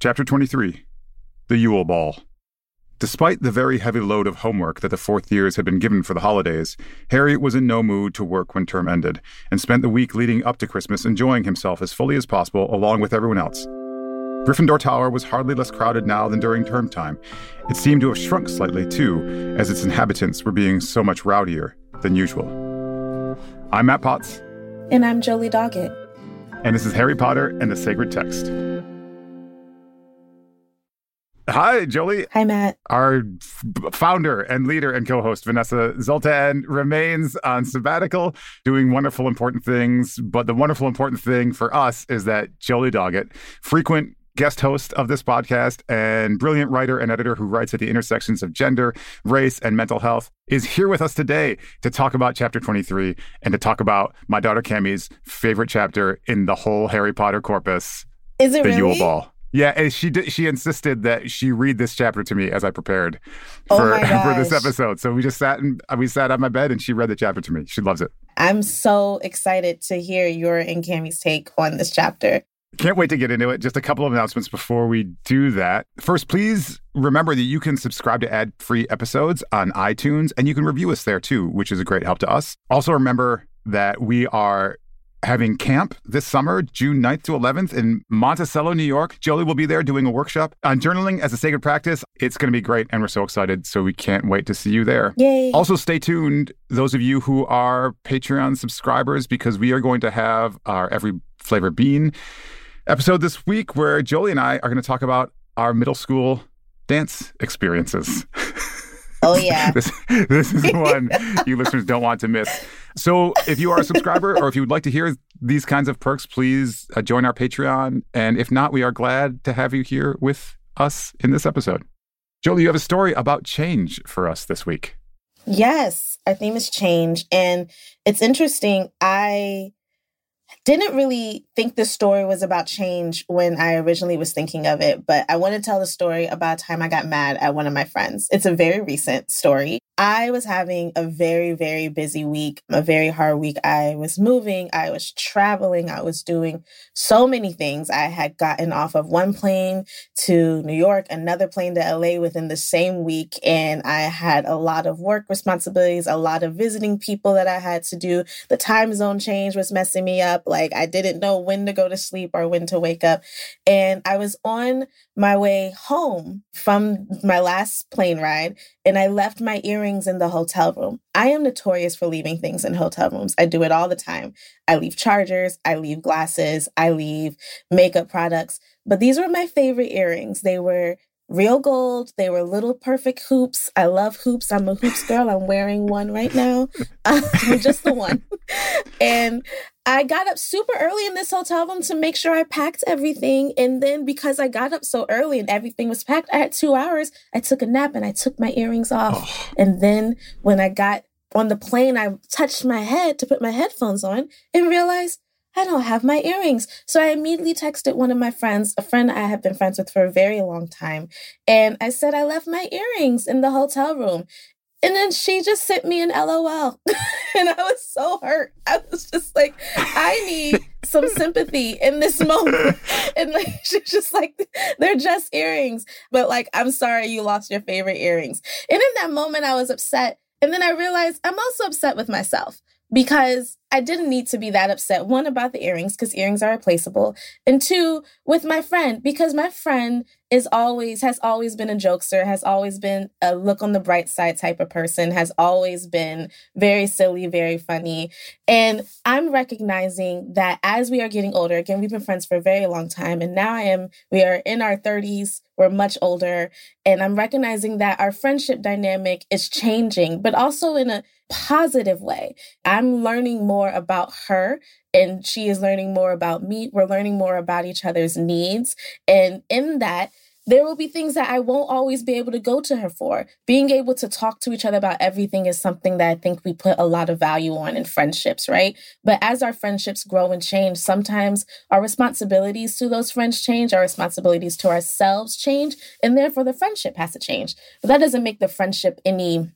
Chapter 23 The Yule Ball. Despite the very heavy load of homework that the fourth years had been given for the holidays, Harry was in no mood to work when term ended, and spent the week leading up to Christmas enjoying himself as fully as possible along with everyone else. Gryffindor Tower was hardly less crowded now than during term time. It seemed to have shrunk slightly, too, as its inhabitants were being so much rowdier than usual. I'm Matt Potts. And I'm Jolie Doggett. And this is Harry Potter and the Sacred Text. Hi, Jolie. Hi, Matt. Our f- founder and leader and co host, Vanessa Zoltan, remains on sabbatical, doing wonderful, important things. But the wonderful, important thing for us is that Jolie Doggett, frequent guest host of this podcast and brilliant writer and editor who writes at the intersections of gender, race, and mental health, is here with us today to talk about chapter 23 and to talk about my daughter Cammie's favorite chapter in the whole Harry Potter corpus. Is it the really? Yule Ball. Yeah, and she did, she insisted that she read this chapter to me as I prepared Oh for my for this episode. So we just sat and uh, we sat on my bed and she read the chapter to me. She loves it. I'm so excited to hear your and Cammie's take on this chapter. Can't wait to get into it. Just a couple of announcements before we do that. First, please remember that you can subscribe to ad-free episodes on iTunes and you can review us there too, which is a great help to us. Also remember that we are having camp this summer, June 9th to 11th in Monticello, New York. Jolie will be there doing a workshop on journaling as a sacred practice. It's going to be great and we're so excited. So we can't wait to see you there. Yay. Also, stay tuned, those of you who are Patreon subscribers, because we are going to have our Every Flavor Bean episode this week where Jolie and I are going to talk about our middle school dance experiences. Oh, yeah. this, this is one you listeners don't want to miss. So, if you are a subscriber or if you would like to hear these kinds of perks, please uh, join our Patreon. And if not, we are glad to have you here with us in this episode. Jolie, you have a story about change for us this week. Yes, our theme is change. And it's interesting. I didn't really think the story was about change when I originally was thinking of it, but I want to tell the story about a time I got mad at one of my friends. It's a very recent story. I was having a very, very busy week, a very hard week. I was moving, I was traveling, I was doing so many things. I had gotten off of one plane to New York, another plane to LA within the same week, and I had a lot of work responsibilities, a lot of visiting people that I had to do. The time zone change was messing me up. Like I didn't know when to go to sleep or when to wake up. And I was on my way home from my last plane ride and I left my earrings in the hotel room. I am notorious for leaving things in hotel rooms. I do it all the time. I leave chargers, I leave glasses, I leave makeup products. But these were my favorite earrings. They were real gold. They were little perfect hoops. I love hoops. I'm a hoops girl. I'm wearing one right now. Just the one. And I got up super early in this hotel room to make sure I packed everything. And then because I got up so early and everything was packed, I had two hours. I took a nap and I took my earrings off. And then when I got on the plane, I touched my head to put my headphones on and realized I don't have my earrings. So I immediately texted one of my friends, a friend I have been friends with for a very long time. And I said, I left my earrings in the hotel room. And then she just sent me an LOL. and I was so hurt. I was just like, I need some sympathy in this moment. and like she's just like, they're just earrings. But like, I'm sorry you lost your favorite earrings. And in that moment, I was upset. And then I realized I'm also upset with myself because I didn't need to be that upset. One, about the earrings, because earrings are replaceable. And two, with my friend, because my friend is always, has always been a jokester, has always been a look on the bright side type of person, has always been very silly, very funny. And I'm recognizing that as we are getting older, again, we've been friends for a very long time. And now I am, we are in our 30s, we're much older. And I'm recognizing that our friendship dynamic is changing, but also in a positive way. I'm learning more about her and she is learning more about me. We're learning more about each other's needs. And in that, there will be things that I won't always be able to go to her for. Being able to talk to each other about everything is something that I think we put a lot of value on in friendships, right? But as our friendships grow and change, sometimes our responsibilities to those friends change, our responsibilities to ourselves change, and therefore the friendship has to change. But that doesn't make the friendship any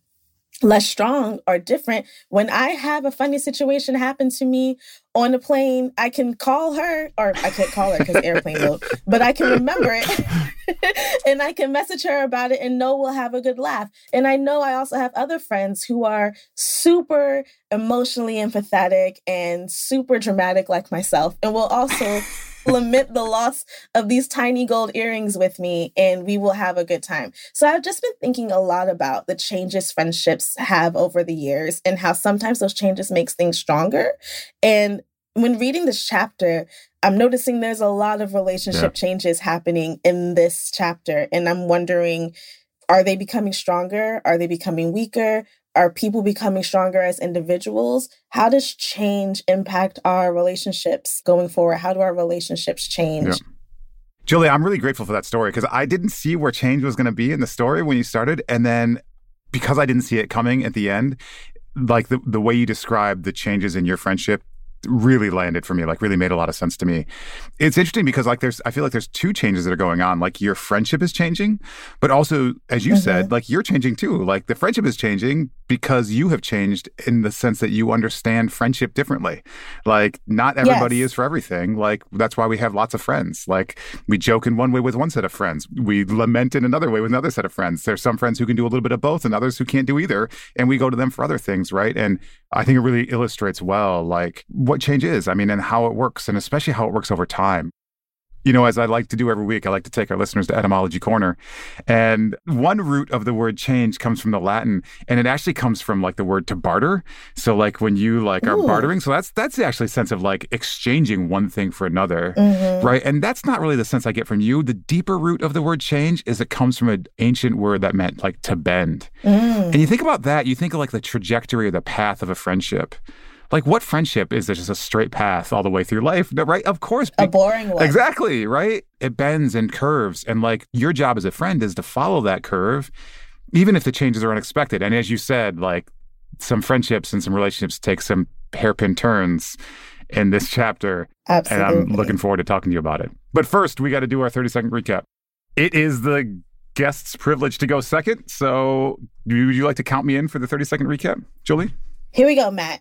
less strong or different. When I have a funny situation happen to me on a plane, I can call her, or I can't call her because airplane mode, but I can remember it and I can message her about it and know we'll have a good laugh. And I know I also have other friends who are super emotionally empathetic and super dramatic like myself and will also lament the loss of these tiny gold earrings with me and we will have a good time. So I've just been thinking a lot about the changes friendships have over the years and how sometimes those changes makes things stronger. And when reading this chapter, I'm noticing there's a lot of relationship yeah. changes happening in this chapter and I'm wondering are they becoming stronger? Are they becoming weaker? are people becoming stronger as individuals? How does change impact our relationships going forward? How do our relationships change? Yeah. Jolie, I'm really grateful for that story because I didn't see where change was going to be in the story when you started. And then because I didn't see it coming at the end, like the, the way you described the changes in your friendship really landed for me, like really made a lot of sense to me. It's interesting because like there's I feel like there's two changes that are going on. Like your friendship is changing, but also as you mm-hmm. said, like you're changing too. Like the friendship is changing because you have changed in the sense that you understand friendship differently. Like not everybody yes. is for everything. Like that's why we have lots of friends. Like we joke in one way with one set of friends. We lament in another way with another set of friends. There's some friends who can do a little bit of both and others who can't do either, and we go to them for other things, right? And I think it really illustrates well like what change is. I mean, and how it works, and especially how it works over time. You know, as I like to do every week, I like to take our listeners to Etymology Corner. And one root of the word change comes from the Latin, and it actually comes from like the word to barter. So like when you like are Ooh. bartering, so that's that's the actually sense of like exchanging one thing for another. Mm-hmm. Right. And that's not really the sense I get from you. The deeper root of the word change is it comes from an ancient word that meant like to bend. Mm. And you think about that, you think of like the trajectory or the path of a friendship. Like, what friendship is this just a straight path all the way through life? Right? Of course. A boring one. Exactly. Right? It bends and curves. And like, your job as a friend is to follow that curve, even if the changes are unexpected. And as you said, like, some friendships and some relationships take some hairpin turns in this chapter. Absolutely. And I'm looking forward to talking to you about it. But first, we got to do our 30 second recap. It is the guest's privilege to go second. So, would you like to count me in for the 30 second recap, Jolie? Here we go, Matt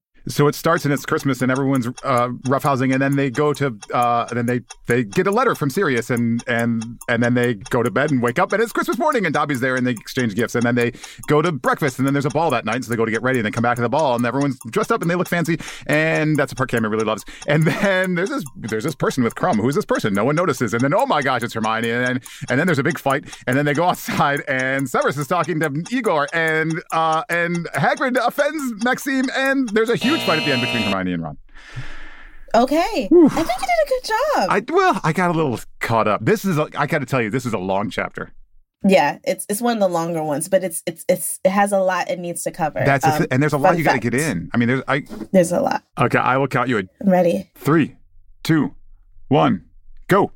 So it starts and it's Christmas and everyone's uh, roughhousing, and then they go to, uh, and then they they get a letter from Sirius, and and and then they go to bed and wake up, and it's Christmas morning, and Dobby's there, and they exchange gifts, and then they go to breakfast, and then there's a ball that night, so they go to get ready, and they come back to the ball, and everyone's dressed up and they look fancy, and that's a part Cameron really loves. And then there's this there's this person with Krum. Who's this person? No one notices, and then oh my gosh, it's Hermione, and then, and then there's a big fight, and then they go outside, and Severus is talking to Igor, and uh, and Hagrid offends Maxime, and there's a huge huge fight at the end between Hermione and Ron. Okay, Oof. I think you did a good job. I well, I got a little caught up. This is, a, I got to tell you, this is a long chapter. Yeah, it's it's one of the longer ones, but it's it's it's it has a lot it needs to cover. That's um, and there's a lot you got to get in. I mean, there's I there's a lot. Okay, I will count you. I'm ready. Three, two, one, go.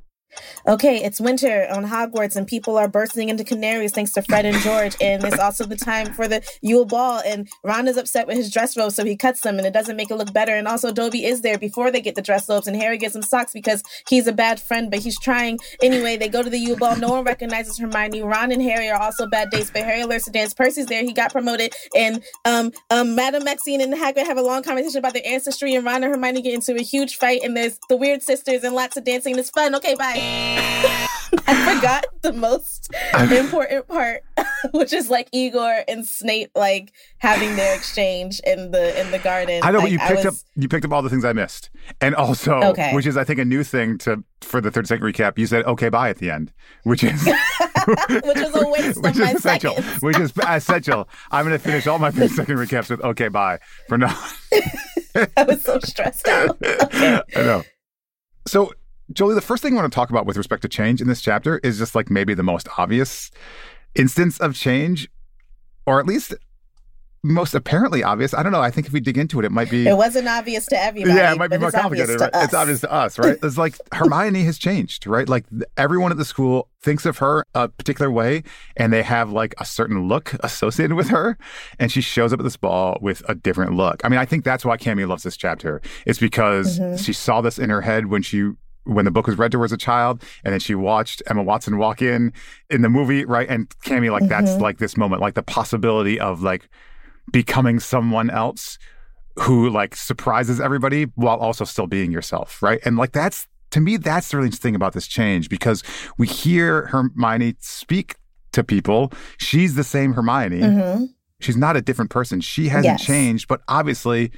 Okay, it's winter on Hogwarts and people are bursting into canaries thanks to Fred and George. And it's also the time for the Yule Ball. And Ron is upset with his dress robes, so he cuts them and it doesn't make it look better. And also, Dobby is there before they get the dress robes, and Harry gets some socks because he's a bad friend, but he's trying. Anyway, they go to the Yule Ball. No one recognizes Hermione. Ron and Harry are also bad dates, but Harry learns to dance. Percy's there. He got promoted. And um, um, Madame Maxine and Hagrid have a long conversation about their ancestry, and Ron and Hermione get into a huge fight, and there's the weird sisters and lots of dancing. It's fun. Okay, bye. I forgot the most important part, which is like Igor and Snape like having their exchange in the in the garden. I know, like, but you picked was, up you picked up all the things I missed, and also, Okay. which is I think a new thing to for the third second recap. You said okay, bye at the end, which is which is a waste which of my is essential. seconds. Which is essential. I'm going to finish all my third second recaps with okay, bye for now. I was so stressed out. Okay. I know. So, Jolie, the first thing I want to talk about with respect to change in this chapter is just like maybe the most obvious instance of change, or at least most apparently obvious. I don't know. I think if we dig into it, it might be. It wasn't obvious to everybody. yeah, it might be more complicated. Right? It's obvious to us, right? It's like Hermione has changed, right? Like everyone at the school thinks of her a particular way, and they have like a certain look associated with her, and she shows up at this ball with a different look. I mean, I think that's why Cammie loves this chapter. It's because Mhm. she saw this in her head when she when the book was read to her as a child, and then she watched Emma Watson walk in in the movie, right? And Cammie, like that's Mhm. like this moment, like the possibility of like becoming someone else who like surprises everybody while also still being yourself, right? And like that's to me, that's the really interesting thing about this change because we hear Hermione speak to people. She's the same Hermione. Mhm. She's not a different person. She hasn't Yes. changed, but obviously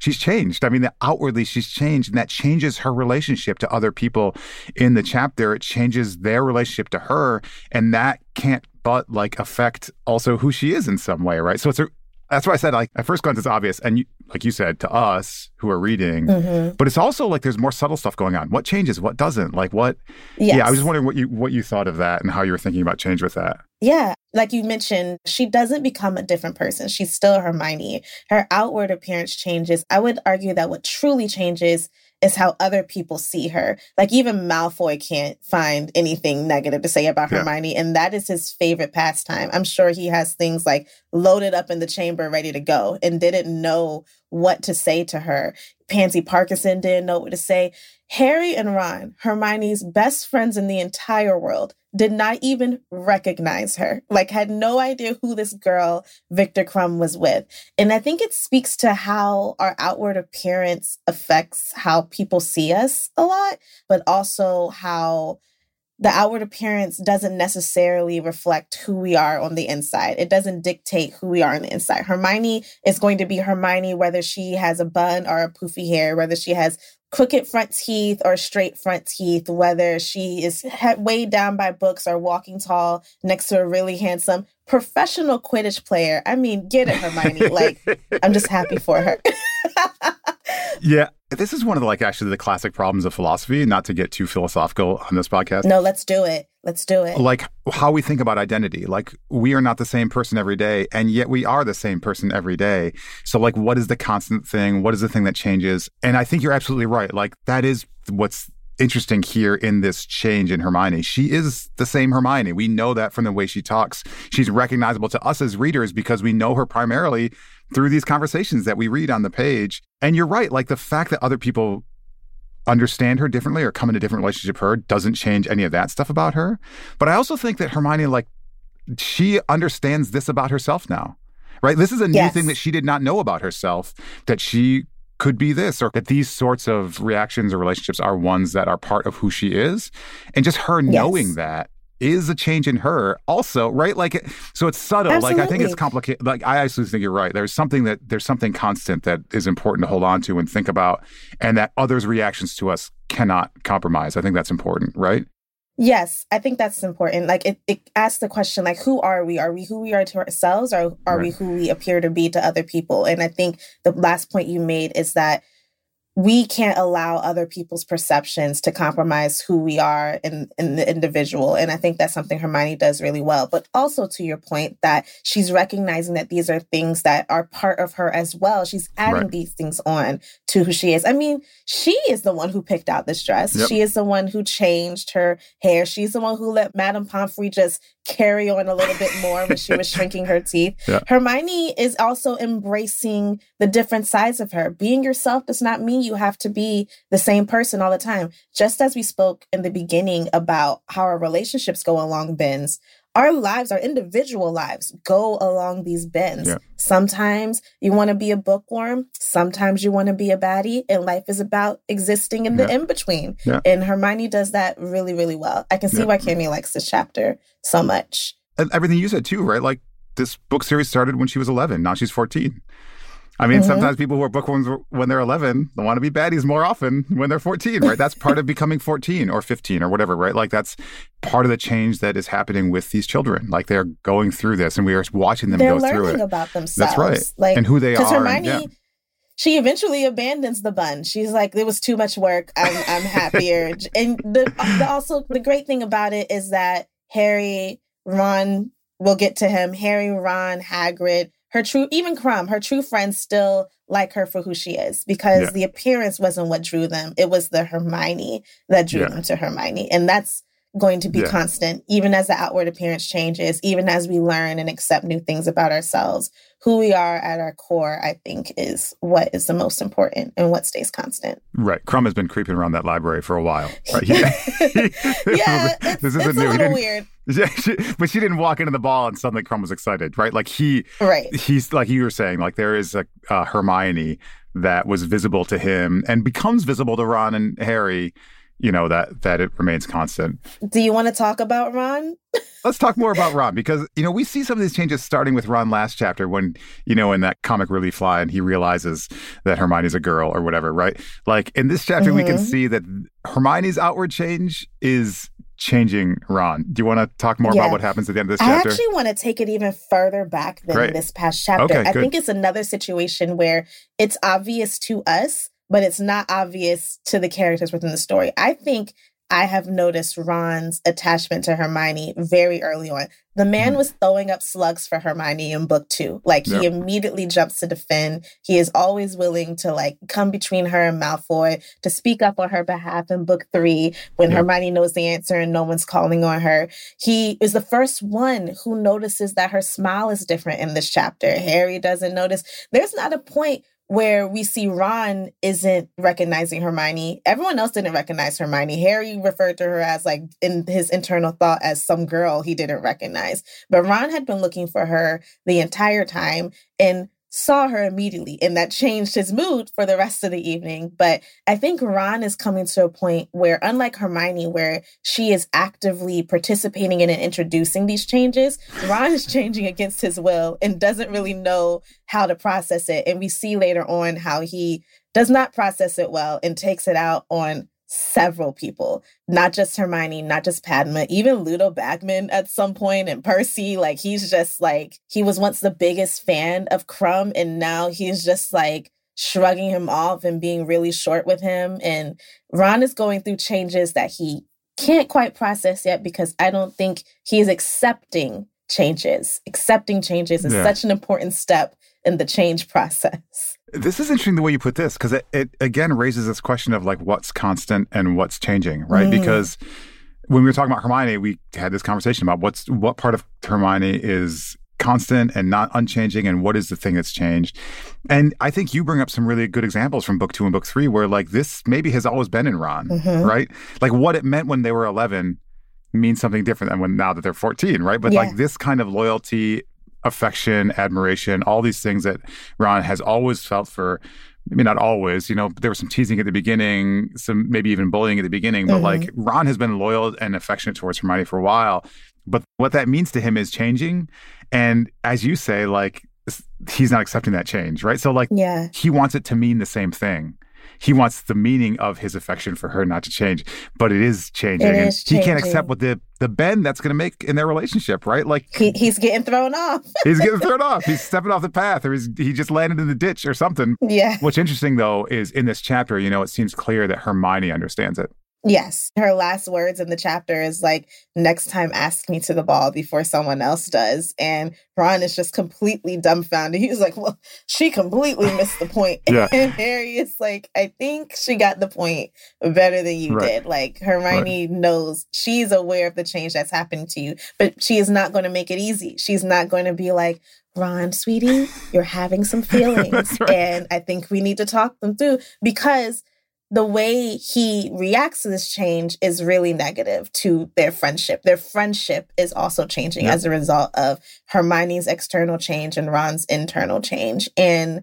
she's changed. I mean, outwardly she's changed, and that changes her relationship to other people in the chapter. It changes their relationship to her, and that can't but like affect also who she is in some way, right? So it's a that's why I said like at first glance it's obvious, and you, like you said to us who are reading, Mhm. but it's also like there's more subtle stuff going on. What changes? What doesn't? Like what? Yes. Yeah, I was just wondering what you what you thought of that and how you were thinking about change with that. Yeah, like you mentioned, she doesn't become a different person. She's still Hermione. Her outward appearance changes. I would argue that what truly changes is how other people see her. Like even Malfoy can't find anything negative to say about Yeah. Hermione, and that is his favorite pastime. I'm sure he has things like loaded up in the chamber ready to go and didn't know what to say to her. Pansy Parkinson didn't know what to say. Harry and Ron, Hermione's best friends in the entire world, did not even recognize her, like, had no idea who this girl, Victor Krum, was with. And I think it speaks to how our outward appearance affects how people see us a lot, but also how the outward appearance doesn't necessarily reflect who we are on the inside. It doesn't dictate who we are on the inside. Hermione is going to be Hermione whether she has a bun or a poofy hair, whether she has crooked front teeth or straight front teeth, whether she is he- weighed down by books or walking tall next to a really handsome professional Quidditch player. I mean, get it, Hermione. like, I'm just happy for her. Yeah, this is one of the like actually the classic problems of philosophy. Not to get too philosophical on this podcast. no, let's do it. Let's do it. Like how we think about identity. Like we are not the same person every day, and yet we are the same person every day. So like, what is the constant thing? What is the thing that changes? And I think you're absolutely right. Like that is what's interesting here in this change in Hermione. She is the same Hermione. We know that from the way she talks. She's recognizable to us as readers because we know her primarily through these conversations that we read on the page. And you're right. Like the fact that other people understand her differently or come in a different relationship with her doesn't change any of that stuff about her. But I also think that Hermione, like, she understands this about herself now, right? This is a new Yes. thing that she did not know about herself, that she could be this, or that these sorts of reactions or relationships are ones that are part of who she is. And just her knowing that is a change in her also right like so it's subtle like i think it's complicated like i actually think you're right there's something that there's something constant that is important to hold on to and think about and that others reactions to us cannot compromise i think that's important right Yes, I think that's important. Like it, it asks the question like who are we? Are we who we are to ourselves or are we who we appear to be to other people? And I think the last point you made is that we can't allow other people's perceptions to compromise who we are in, in the individual. And I think that's something Hermione does really well. But also to your point that she's recognizing that these are things that are part of her as well. She's adding right. these things on to who she is. I mean, she is the one who picked out this dress. Yep. She is the one who changed her hair. She's the one who let Madame Pomfrey just carry on a little bit more when she was shrinking her teeth. Yeah. Hermione is also embracing the different sides of her. Being yourself does not mean you have to be the same person all the time. Just as we spoke in the beginning about how our relationships go along bends, our lives, our individual lives go along these bends. Yeah. Sometimes you want to be a bookworm, sometimes you want to be a baddie, and life is about existing in the yeah. in between. Yeah. And Hermione does that really, really well. I can see why Cammie likes this chapter so much. And everything you said too, right? Like this book series started when she was 11, now she's 14. I mean, mm-hmm. sometimes people who are bookworms when they're 11 they want to be baddies more often when they're 14, right? That's part of becoming 14 or 15 or whatever, right? Like that's part of the change that is happening with these children. Like they're going through this, and we are watching them they're go through it. about themselves. That's right, like and who they are. Hermione, and, yeah. she eventually abandons the bun. She's like, "It was too much work. I'm I'm happier." and the, the also the great thing about it is that Harry, Ron, we'll get to him. Harry, Ron, Hagrid her true even Krum, her true friends still like her for who she is because yeah. the appearance wasn't what drew them. It was the Hermione that drew yeah. them to Hermione. And that's going to be yeah. constant, even as the outward appearance changes, even as we learn and accept new things about ourselves. Who we are at our core, I think, is what is the most important and what stays constant. Right. Krum has been creeping around that library for a while. Right? yeah, it's, this isn't new. little weird. Yeah, she, but she didn't walk into the ball and suddenly Krum was excited, right? Like he, right? He's like you were saying, like there is a Hermione that was visible to him and becomes visible to Ron and Harry you know that that it remains constant. Do you want to talk about Ron? Let's talk more about Ron because you know we see some of these changes starting with Ron last chapter when you know in that comic relief line and he realizes that Hermione's a girl or whatever, right? Like in this chapter mm-hmm. we can mm-hmm. see that Hermione's outward change is changing Ron. Do you want to talk more yeah. about what happens at the end of this chapter? I actually want to take it even further back than Great. this past chapter. Okay, I good. think it's another situation where it's obvious to us but it's not obvious to the characters within the story. I think I have noticed Ron's attachment to Hermione very early on. The man mm. was throwing up slugs for Hermione in book two. Like he immediately jumps to defend. He is always willing to like come between her and Malfoy to speak up on her behalf in book three when yep. Hermione knows the answer and no one's calling on her. He is the first one who notices that her smile is different in this chapter. Harry doesn't notice. There's not a point where we see Ron isn't recognizing Hermione. Everyone else didn't recognize Hermione. Harry referred to her as like in his internal thought as some girl he didn't recognize. But Ron had been looking for her the entire time and saw her immediately and that changed his mood for the rest of the evening. But i think ron is coming to a point where unlike hermione where she is actively participating in and introducing these changes ron is changing against his will and doesn't really know how to process it. And we see later on how he does not process it well and takes it out on several people, not just Hermione, not just Padma, even Ludo Bagman at some point and Percy. Like he's just like, he was once the biggest fan of Krum and now he's just like shrugging him off and being really short with him. And Ron is going through changes that he can't quite process yet because I don't think he is accepting changes. Accepting changes is yeah. such an important step in the change process. This is interesting the way you put this because it, it, again raises this question of like what's constant and what's changing, right? Mm. Because when we were talking about Hermione, we had this conversation about what's what part of Hermione is constant and not unchanging and what is the thing that's changed. And I think you bring up some really good examples from book two and book three where like this maybe has always been in Ron, mm-hmm. right? Like what it meant when they were 11 means something different than when now that they're 14, right? But yeah. like this kind of loyalty affection, admiration, all these things that Ron has always felt for maybe not always, you know, there was some teasing at the beginning, some maybe even bullying at the beginning, but mm-hmm. like Ron has been loyal and affectionate towards Hermione for a while. But what that means to him is changing. And as you say, like he's not accepting that change, right? So like yeah. he wants it to mean the same thing. He wants the meaning of his affection for her not to change, but it is changing. It and is he can't accept what the the bend that's going to make in their relationship, right? Like He, he's getting thrown off. he's getting thrown off. He's stepping off the path, or he's, he just landed in the ditch or something. yeah. What's interesting though is in this chapter, you know, it seems clear that Hermione understands it. Yes. Her last words in the chapter is like, next time ask me to the ball before someone else does. And Ron is just completely dumbfounded. He was like, well, she completely missed the point. Yeah. And Harry is like, I think she got the point better than you Right. did. Like Hermione knows she's aware of the change that's happening to you, but she is not going to make it easy. She's not going to be like, Ron, sweetie, you're having some feelings. Right. And I think we need to talk them through because the way he reacts to this change is really negative to their friendship. Their friendship is also changing Yep. as a result of Hermione's external change and Ron's internal change. And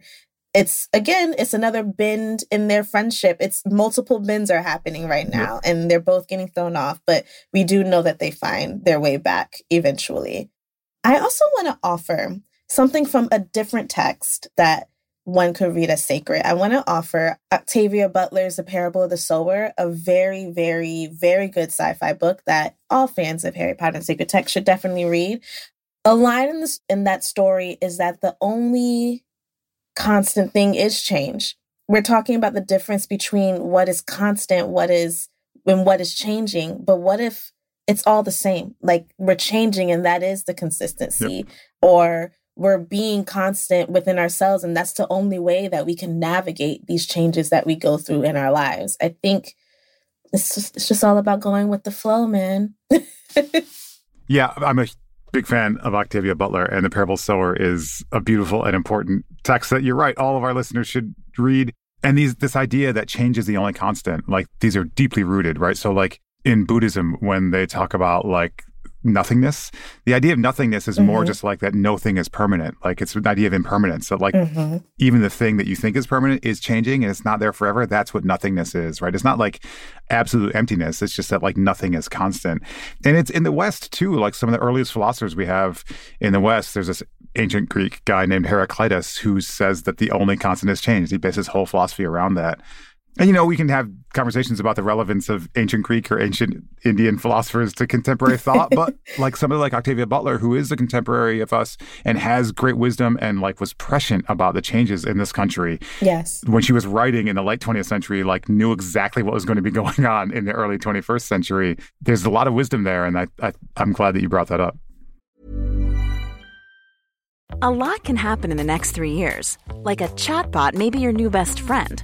it's again, it's another bend in their friendship. It's multiple bends are happening right now, and they're both getting thrown off. But we do know that they find their way back eventually. I also want to offer something from a different text that one could read as sacred. I want to offer Octavia Butler's The Parable of the Sower, a very, very, very good sci fi book that all fans of Harry Potter and Sacred Text should definitely read. A line in, this, in that story is that the only constant thing is change. We're talking about the difference between what is constant, what is, and what is changing. But what if it's all the same? Like we're changing and that is the consistency, or we're being constant within ourselves. And that's the only way that we can navigate these changes that we go through in our lives. I think it's just, it's just all about going with the flow, man. Yeah, I'm a big fan of Octavia Butler, and The Parable Sower is a beautiful and important text that you're right. All of our listeners should read. And these this idea that change is the only constant, like these are deeply rooted, right? So, like in Buddhism, when they talk about like nothingness, the idea of nothingness is more Mhm. just like that no thing is permanent. Like it's an idea of impermanence. So, like Mhm. even the thing that you think is permanent is changing and it's not there forever. That's what nothingness is, right? It's not like absolute emptiness. It's just that like nothing is constant. And it's in the West too. Like some of the earliest philosophers we have in the West, there's this ancient Greek guy named Heraclitus who says that the only constant is change. He bases his whole philosophy around that. And you know, we can have conversations about the relevance of ancient Greek or ancient Indian philosophers to contemporary thought, but like somebody like Octavia Butler, who is a contemporary of us and has great wisdom and like was prescient about the changes in this country Yes. when she was writing in the late 20th century, like knew exactly what was going to be going on in the early 21st century. There's a lot of wisdom there, and I, I I'm glad that you brought that up. A lot can happen in the next three years. Like a chatbot may be your new best friend.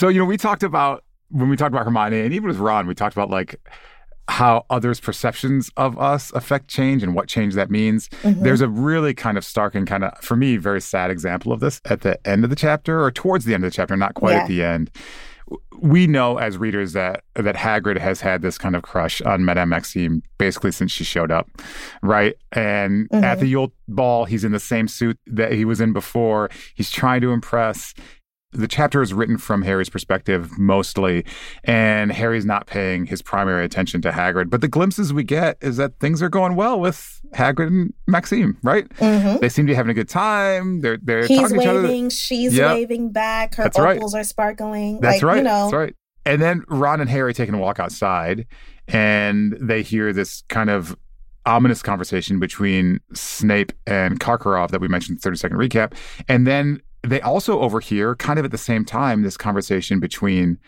So, you know, we talked about when we talked about Hermione and even with Ron, we talked about like how others' perceptions of us affect change and what change that means. Mm-hmm. There's a really kind of stark and kind of, for me, very sad example of this at the end of the chapter or towards the end of the chapter, not quite Yeah. at the end. We know as readers that that Hagrid has had this kind of crush on Madame Maxime basically since she showed up, right? And at mm-hmm. the Yule Ball, he's in the same suit that he was in before. He's trying to impress. The chapter is written from Harry's perspective mostly, and Harry's not paying his primary attention to Hagrid. But the glimpses we get is that things are going well with Hagrid and Maxime, right? Mm-hmm. They seem to be having a good time. They're they're He's talking to each other. waving, she's Yep. waving back. Her That's right. opals are sparkling. That's like, right. You know, That's right. And then Ron and Harry taking a walk outside, and they hear this kind of ominous conversation between Snape and Karkaroff that we mentioned in the 30 second recap. And then they also overhear, kind of at the same time, this conversation between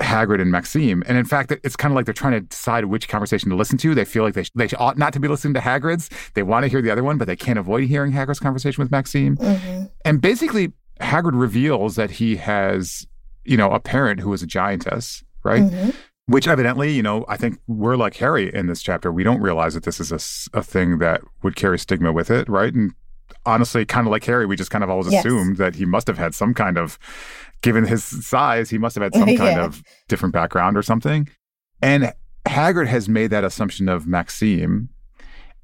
Hagrid and Maxime. And in fact, it's kind of like they're trying to decide which conversation to listen to. They feel like they, sh- they ought not to be listening to Hagrid's. They want to hear the other one, but they can't avoid hearing Hagrid's conversation with Maxime. Mm-hmm. And basically, Hagrid reveals that he has, you know, a parent who is a giantess, right? Mhm. Which evidently, you know, I think we're like Harry in this chapter. We don't realize that this is a, a thing that would carry stigma with it, right? And honestly, kind of like Harry, we just kind of always Yes. assumed that he must have had some kind of, given his size, he must have had some kind Yeah. of different background or something. And Hagrid has made that assumption of Maxime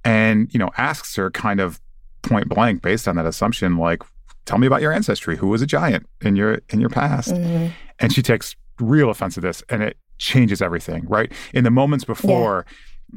and, you know, asks her kind of point blank based on that assumption, like, tell me about your ancestry. Who was a giant in your in your past? Mhm. And she takes real offense to this and it changes everything, right? In the moments before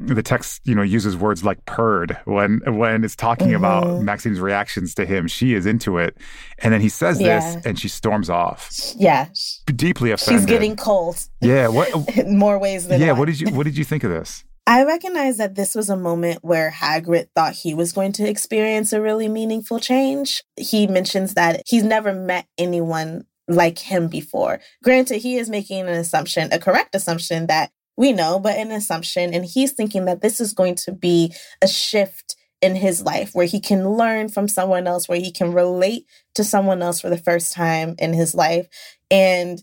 the text, you know, uses words like purred when when it's talking about Mhm. Maxime's reactions to him. She is into it. And then he says Yeah. this and she storms off. Yeah. Deeply offended. She's getting cold Yeah, what in more ways than Yeah, one. what did you what did you think of this? I recognize that this was a moment where Hagrid thought he was going to experience a really meaningful change. He mentions that he's never met anyone like him before. Granted, he is making an assumption, a correct assumption that we know, but an assumption. And he's thinking that this is going to be a shift in his life where he can learn from someone else, where he can relate to someone else for the first time in his life. And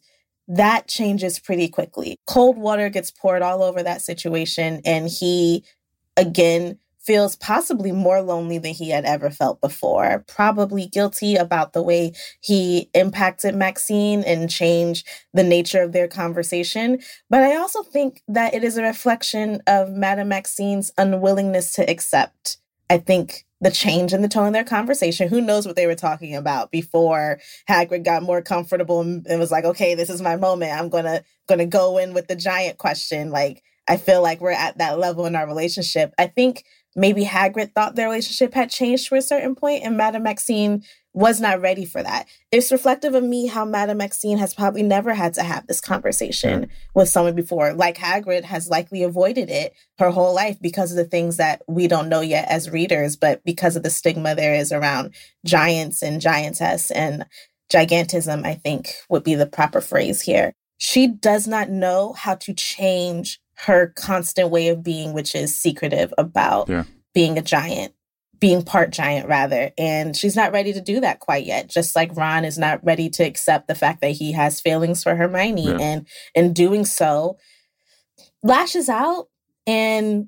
that changes pretty quickly. Cold water gets poured all over that situation, and he again feels possibly more lonely than he had ever felt before. Probably guilty about the way he impacted Maxine and changed the nature of their conversation. But I also think that it is a reflection of Madame Maxine's unwillingness to accept, I think, the change in the tone of their conversation. Who knows what they were talking about before Hagrid got more comfortable and, was like, "Okay, this is my moment. I'm gonna gonna go in with the giant question." Like, I feel like we're at that level in our relationship. I think maybe Hagrid thought their relationship had changed to a certain point, and Madame Maxine was not ready for that. It's reflective of me how Madame Maxine has probably never had to have this conversation with someone before. Like Hagrid has likely avoided it her whole life because of the things that we don't know yet as readers, but because of the stigma there is around giants and giantess and gigantism, I think would be the proper phrase here. She does not know how to change her constant way of being, which is secretive about Yeah. being a giant, being part giant, rather. And she's not ready to do that quite yet. Just like Ron is not ready to accept the fact that he has feelings for Hermione. Yeah. And in doing so, lashes out and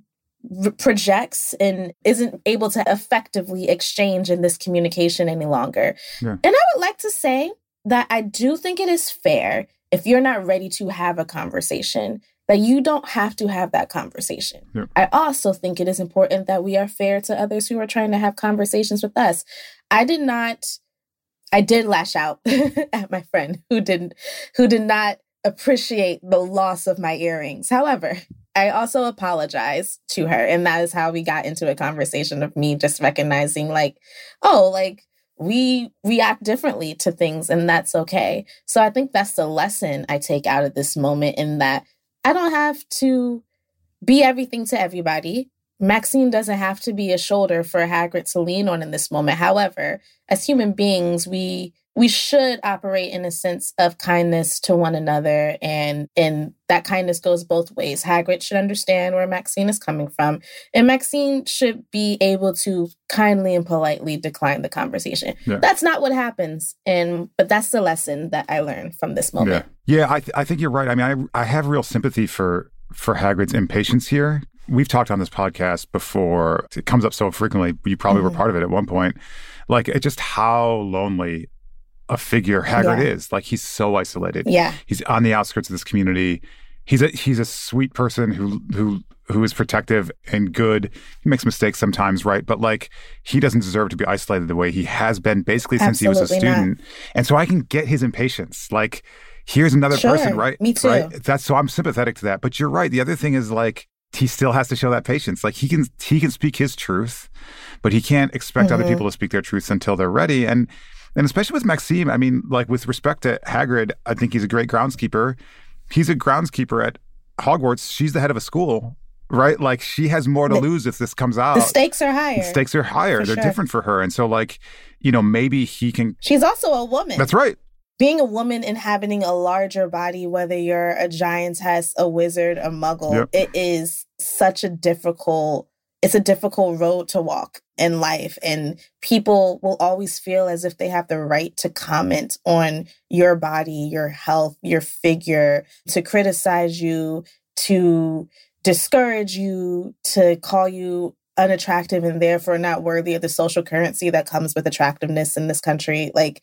projects and isn't able to effectively exchange in this communication any longer. Yeah. And I would like to say that I do think it is fair if you're not ready to have a conversation that you don't have to have that conversation. Yeah. I also think it is important that we are fair to others who are trying to have conversations with us. I did not I did lash out at my friend who didn't who did not appreciate the loss of my earrings. However, I also apologized to her and that is how we got into a conversation of me just recognizing like oh like we react differently to things and that's okay. So I think that's the lesson I take out of this moment in that I don't have to be everything to everybody. Maxine doesn't have to be a shoulder for Hagrid to lean on in this moment. However, as human beings, we we should operate in a sense of kindness to one another and and that kindness goes both ways. Hagrid should understand where Maxine is coming from and Maxine should be able to kindly and politely decline the conversation. Yeah. That's not what happens and but that's the lesson that I learned from this moment. Yeah, yeah. I th- I think you're right. I mean, I I have real sympathy for for Hagrid's impatience here. We've talked on this podcast before. It comes up so frequently. You probably were Mhm. part of it at one point. Like, it just how lonely a figure Hagrid Yeah. is. Like, he's so isolated. Yeah. He's on the outskirts of this community. he's a he's a sweet person who who who is protective and good. He makes mistakes sometimes, right? But like he doesn't deserve to be isolated the way he has been basically since Absolutely he was a student. Not. And so I can get his impatience. Like here's another sure. person, right? Me too. Right? That's so I'm sympathetic to that. But you're right. The other thing is like he still has to show that patience. Like he can he can speak his truth, but he can't expect mm-hmm. other people to speak their truths until they're ready. And and especially with Maxime, I mean, like with respect to Hagrid, I think he's a great groundskeeper. He's a groundskeeper at Hogwarts. She's the head of a school, right? Like she has more to the, lose if this comes out. The stakes are higher. The stakes are higher. They're sure. different for her. And so like, you know, maybe he can She's also a woman. That's right. Being a woman inhabiting a larger body, whether you're a giantess, a wizard, a muggle, yep. it is such a difficult it's a difficult road to walk in life and people will always feel as if they have the right to comment on your body your health your figure to criticize you to discourage you to call you unattractive and therefore not worthy of the social currency that comes with attractiveness in this country like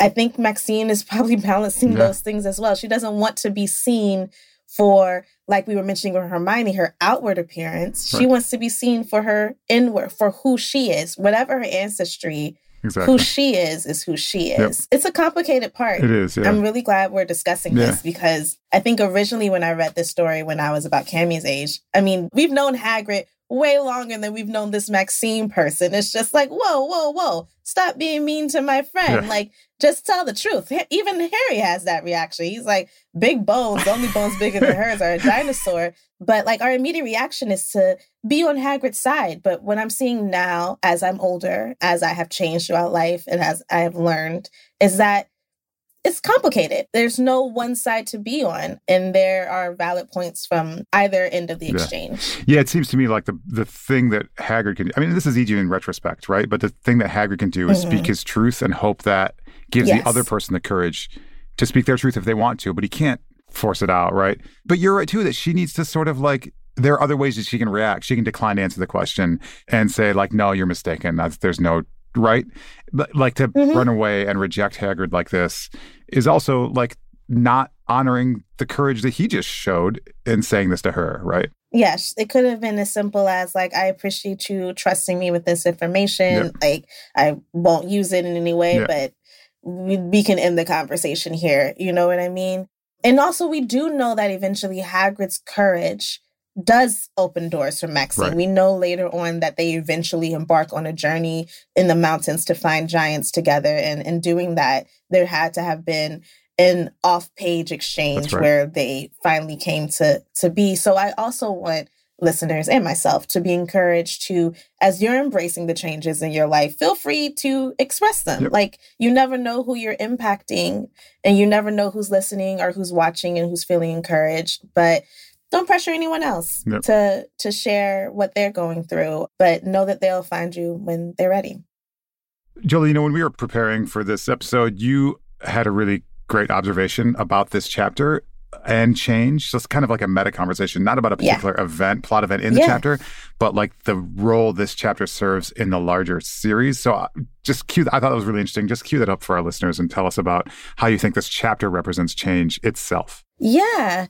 i think maxine is probably balancing Yeah. those things as well she doesn't want to be seen for like we were mentioning with Hermione, her outward appearance. Right. She wants to be seen for her inward, for who she is. Whatever her ancestry, Exactly. who she is is who she Yep. is. It's a complicated part. It is, yeah. I'm really glad we're discussing Yeah. this because I think originally when I read this story when I was about Cammie's age, I mean, we've known Hagrid way longer than we've known this Maxime person. It's just like, whoa, whoa, whoa, stop being mean to my friend. Yeah. Like, just tell the truth. Even Harry has that reaction. He's like, big bones, the only bones bigger than hers are a dinosaur. But like, our immediate reaction is to be on Hagrid's side. But what I'm seeing now, as I'm older, as I have changed throughout life, and as I have learned, is that it's complicated. There's no one side to be on, and there are valid points from either end of the Yeah. exchange. Yeah, it seems to me like the the thing that Hagrid can. I mean, this is easy in retrospect, right? But the thing that Hagrid can do is Mhm. speak his truth and hope that gives Yes. the other person the courage to speak their truth if they want to. But he can't force it out, right? But you're right too that she needs to sort of like. There are other ways that she can react. She can decline to answer the question and say like, "No, you're mistaken. That's, there's no right." But, Like to Mhm. run away and reject Hagrid like this is also like not honoring the courage that he just showed in saying this to her, right? Yes, it could have been as simple as like, I appreciate you trusting me with this information. Yep. Like, I won't use it in any way, Yeah. but we, we can end the conversation here. You know what I mean? And also, we do know that eventually Hagrid's courage does open doors for Maxime. Right. We know later on that they eventually embark on a journey in the mountains to find giants together. And in doing that, there had to have been an off-page exchange right. where they finally came to to be. So I also want listeners and myself to be encouraged to as you're embracing the changes in your life feel free to express them Yep. like you never know who you're impacting and you never know who's listening or who's watching and who's feeling encouraged but don't pressure anyone else Yep. to to share what they're going through but know that they'll find you when they're ready Jolie, you know, when we were preparing for this episode, you had a really great observation about this chapter and change. So it's kind of like a meta conversation, not about a Yeah. particular event, plot event in the Yeah. chapter, but like the role this chapter serves in the larger series. So uh, just cue, I thought that was really interesting. Just cue that up for our listeners and tell us about how you think this chapter represents change itself. Yeah.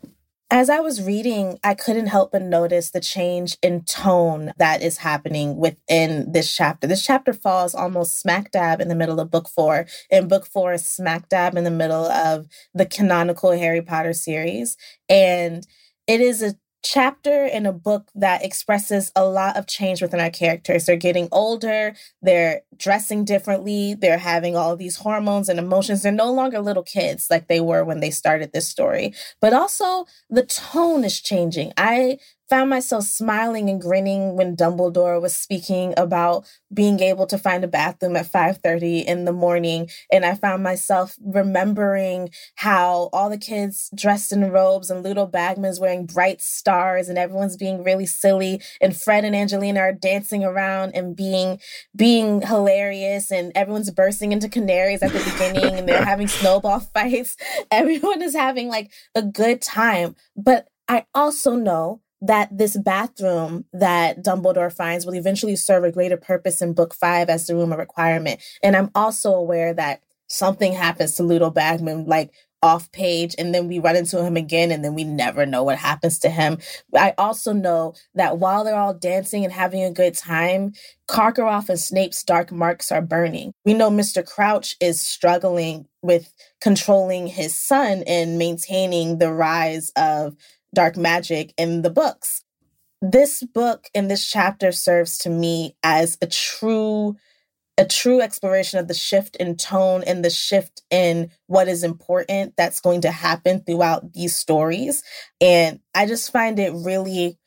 As I was reading, I couldn't help but notice the change in tone that is happening within this chapter. This chapter falls almost smack dab in the middle of book four, and book four is smack dab in the middle of the canonical Harry Potter series. And it is a chapter in a book that expresses a lot of change within our characters. They're getting older, they're dressing differently, they're having all these hormones and emotions. They're no longer little kids like they were when they started this story. But also, the tone is changing. I found myself smiling and grinning when Dumbledore was speaking about being able to find a bathroom at 5:30 in the morning and I found myself remembering how all the kids dressed in robes and Ludo Bagman's wearing bright stars and everyone's being really silly and Fred and Angelina are dancing around and being being hilarious and everyone's bursting into canaries at the beginning and they're having snowball fights. Everyone is having like a good time. But I also know that this bathroom that Dumbledore finds will eventually serve a greater purpose in book five as the room of requirement. And I'm also aware that something happens to Ludo Bagman, like off page and then we run into him again and then we never know what happens to him. I also know that while they're all dancing and having a good time, Karkaroff and Snape's dark marks are burning. We know Mr. Crouch is struggling with controlling his son and maintaining the rise of dark magic in the books. This book in this chapter serves to me as a true a true exploration of the shift in tone and the shift in what is important that's going to happen throughout these stories. And I just find it really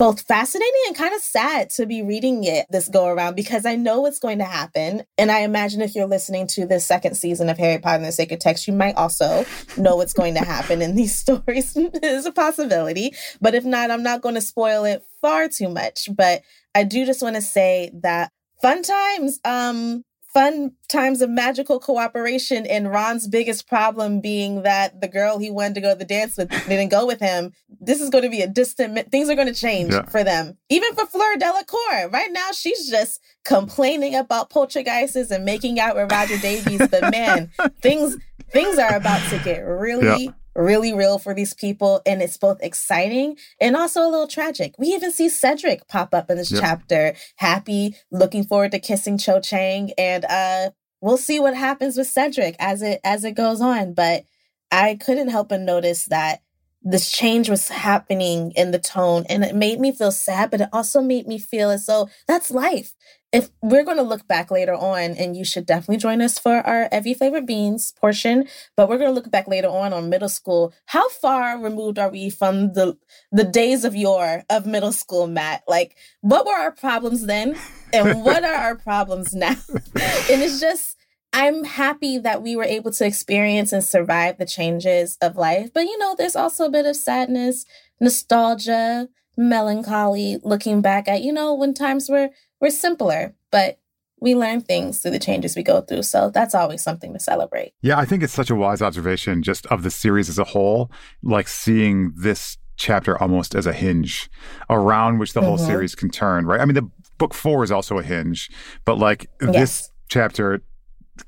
both fascinating and kind of sad to be reading it this go around because I know what's going to happen. And I imagine if you're listening to the second season of Harry Potter and the Sacred Text, you might also know what's going to happen in these stories. is a possibility. But if not, I'm not going to spoil it far too much. But I do just want to say that fun times. Um, fun times of magical cooperation and Ron's biggest problem being that the girl he wanted to go to the dance with didn't go with him. This is going to be a distant things are going to change yeah. for them. Even for Fleur Delacour. Right now she's just complaining about poltergeists and making out with Roger Davies, but man, things things are about to get really yeah really real for these people and it's both exciting and also a little tragic. We even see Cedric pop up in this yep. chapter, happy, looking forward to kissing Cho Chang and uh we'll see what happens with Cedric as it as it goes on, but I couldn't help but notice that this change was happening in the tone and it made me feel sad but it also made me feel as though that's life if we're going to look back later on, and you should definitely join us for our every favorite beans portion, but we're going to look back later on on middle school. How far removed are we from the the days of yore of middle school, Matt? Like, what were our problems then, and what are our problems now? and it's just. I'm happy that we were able to experience and survive the changes of life. But you know, there's also a bit of sadness, nostalgia, melancholy looking back at, you know, when times were we're simpler, but we learn things through the changes we go through. So that's always something to celebrate. Yeah, I think it's such a wise observation just of the series as a whole, like seeing this chapter almost as a hinge around which the mm-hmm. whole series can turn, right? I mean, the book four is also a hinge, but like yes. this chapter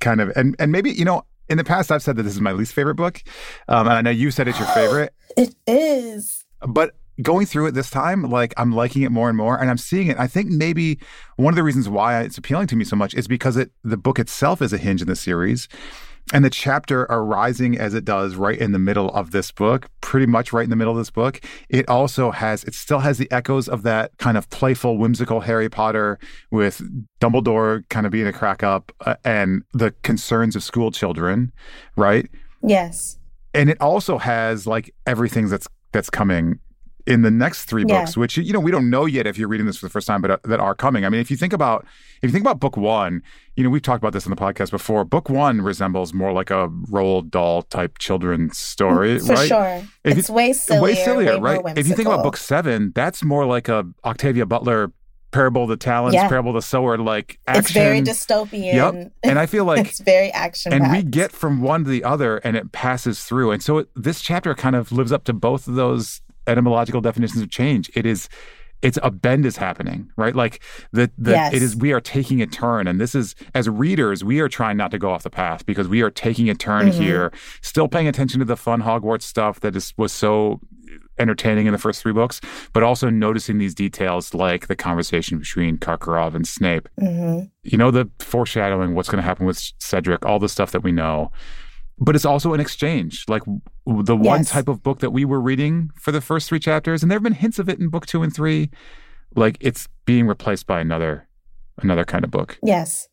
kind of, and, and maybe, you know, in the past, I've said that this is my least favorite book. Um, and I know you said it's your favorite. it is. But going through it this time, like I'm liking it more and more, and I'm seeing it. I think maybe one of the reasons why it's appealing to me so much is because it the book itself is a hinge in the series. And the chapter arising as it does right in the middle of this book, pretty much right in the middle of this book, it also has, it still has the echoes of that kind of playful, whimsical Harry Potter with Dumbledore kind of being a crack up uh, and the concerns of school children, right? Yes. And it also has like everything that's that's coming in the next three yeah. books, which you know we don't know yet if you're reading this for the first time, but uh, that are coming. I mean, if you think about if you think about book one, you know we've talked about this in the podcast before. Book one resembles more like a Roald Dahl type children's story, for right? sure. If it's you, way sillier, way sillier, way right? If you think about book seven, that's more like a Octavia Butler parable of the talents, yeah. parable of the sower, like action. It's very dystopian. Yep. And I feel like it's very action. And we get from one to the other, and it passes through. And so it, this chapter kind of lives up to both of those etymological definitions of change. It is it's a bend is happening, right? Like the the yes. it is we are taking a turn, and this is as readers we are trying not to go off the path because we are taking a turn mm-hmm. here, still paying attention to the fun Hogwarts stuff that is was so entertaining in the first three books, but also noticing these details like the conversation between Karkaroff and Snape. Mm-hmm. You know, the foreshadowing, what's going to happen with Cedric, all the stuff that we know but it's also an exchange like the yes. one type of book that we were reading for the first three chapters and there have been hints of it in book two and three like it's being replaced by another another kind of book yes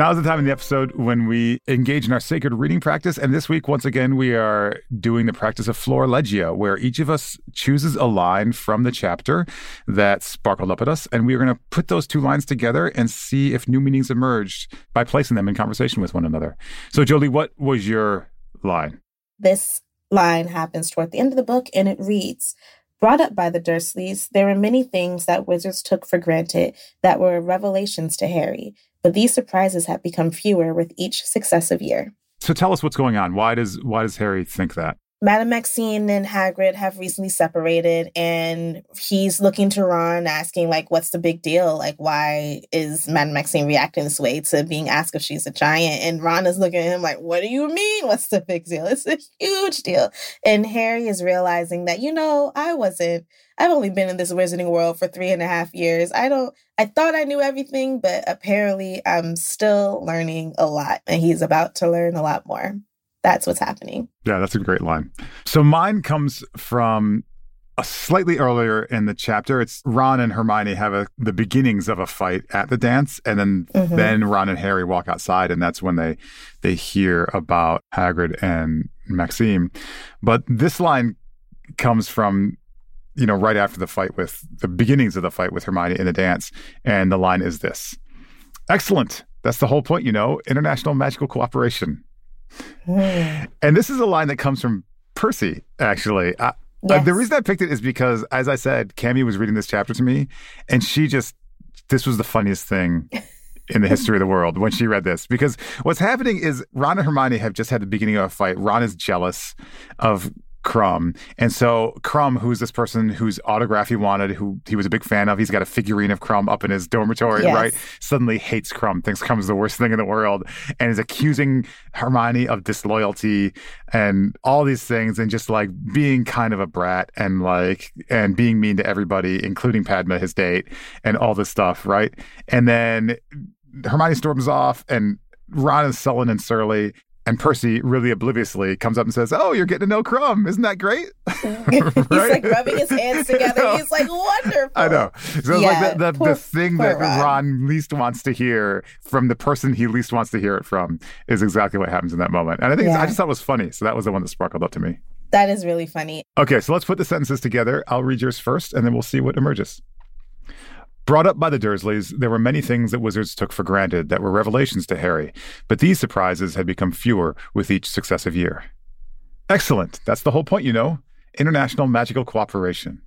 Now is the time in the episode when we engage in our sacred reading practice. And this week, once again, we are doing the practice of Florilegia, where each of us chooses a line from the chapter that sparkled up at us. And we are going to put those two lines together and see if new meanings emerged by placing them in conversation with one another. So, Jolie, what was your line? This line happens toward the end of the book, and it reads, Brought up by the Dursleys, there were many things that wizards took for granted that were revelations to Harry but these surprises have become fewer with each successive year. So tell us what's going on. Why does why does Harry think that? Madame Maxime and Hagrid have recently separated, and he's looking to Ron, asking, like, what's the big deal? Like, why is Madame Maxime reacting this way to being asked if she's a giant? And Ron is looking at him like, what do you mean? What's the big deal? It's a huge deal. And Harry is realizing that, you know, I wasn't, I've only been in this wizarding world for three and a half years. I don't, I thought I knew everything, but apparently I'm still learning a lot, and he's about to learn a lot more that's what's happening. Yeah, that's a great line. So mine comes from a slightly earlier in the chapter. It's Ron and Hermione have a, the beginnings of a fight at the dance, and then mm-hmm. then Ron and Harry walk outside, and that's when they they hear about Hagrid and Maxime. But this line comes from you know right after the fight with the beginnings of the fight with Hermione in the dance, and the line is this: "Excellent." That's the whole point, you know. International magical cooperation. and this is a line that comes from Percy, actually. I, yes. uh, the reason I picked it is because, as I said, Cammie was reading this chapter to me, and she just, this was the funniest thing. in the history of the world when she read this because what's happening is Ron and Hermione have just had the beginning of a fight. Ron is jealous of Krum. And so Krum, who's this person whose autograph he wanted, who he was a big fan of, he's got a figurine of Krum up in his dormitory, yes. right? Suddenly hates Krum, thinks Krum is the worst thing in the world, and is accusing Hermione of disloyalty and all these things, and just like being kind of a brat and like and being mean to everybody, including Padma, his date, and all this stuff, right? And then Hermione storms off and Ron is sullen and surly. And Percy, really obliviously, comes up and says, "Oh, you're getting to know Krum. Isn't that great?" He's like rubbing his hands together. He's like, "Wonderful." I know. So yeah, like the, the, poor, the thing that Ron. Ron. least wants to hear from the person he least wants to hear it from is exactly what happens in that moment. And I think yeah. I just thought it was funny. So that was the one that sparkled up to me. That is really funny. Okay, so let's put the sentences together. I'll read yours first, and then we'll see what emerges. Brought up by the Dursleys, there were many things that wizards took for granted that were revelations to Harry, but these surprises had become fewer with each successive year. Excellent. That's the whole point, you know. International magical cooperation.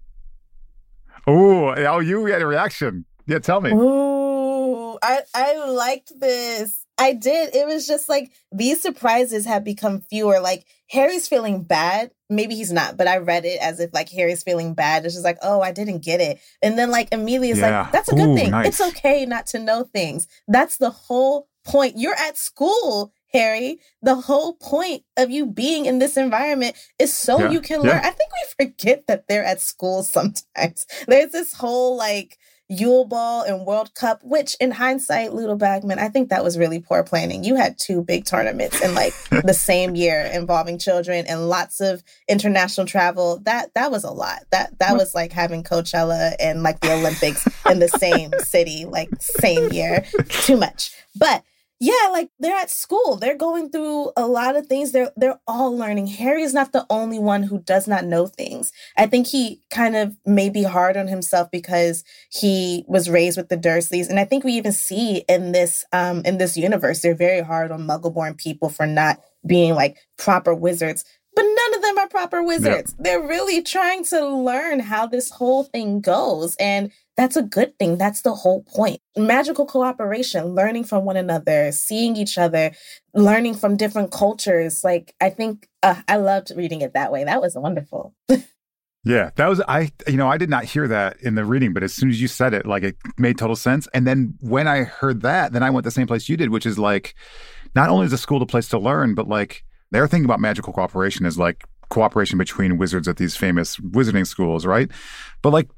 Oh, oh, you had a reaction. Yeah, tell me. Ooh, I, I liked this. I did. It was just like these surprises have become fewer. Like Harry's feeling bad. Maybe he's not, but I read it as if like Harry's feeling bad. It's just like, oh, I didn't get it. And then like Amelia's yeah. like, that's a good Ooh, thing. Nice. It's okay not to know things. That's the whole point. You're at school, Harry. The whole point of you being in this environment is so yeah. you can learn. Yeah. I think we forget that they're at school sometimes. There's this whole like Yule Ball and World Cup, which in hindsight, Ludo Bagman, I think that was really poor planning. You had two big tournaments in like the same year involving children and lots of international travel. That that was a lot. That that was like having Coachella and like the Olympics in the same city, like same year. Too much. But yeah, like they're at school. They're going through a lot of things. They're they're all learning. Harry is not the only one who does not know things. I think he kind of may be hard on himself because he was raised with the Dursleys. And I think we even see in this um in this universe, they're very hard on muggle-born people for not being like proper wizards. But none of them are proper wizards. They're really trying to learn how this whole thing goes. And that's a good thing. That's the whole point. Magical cooperation, learning from one another, seeing each other, learning from different cultures. Like, I think uh, I loved reading it that way. That was wonderful. yeah, that was, I, you know, I did not hear that in the reading, but as soon as you said it, like it made total sense. And then when I heard that, then I went the same place you did, which is like, not only is a school a place to learn, but like, their thing about magical cooperation is like cooperation between wizards at these famous wizarding schools, right? But like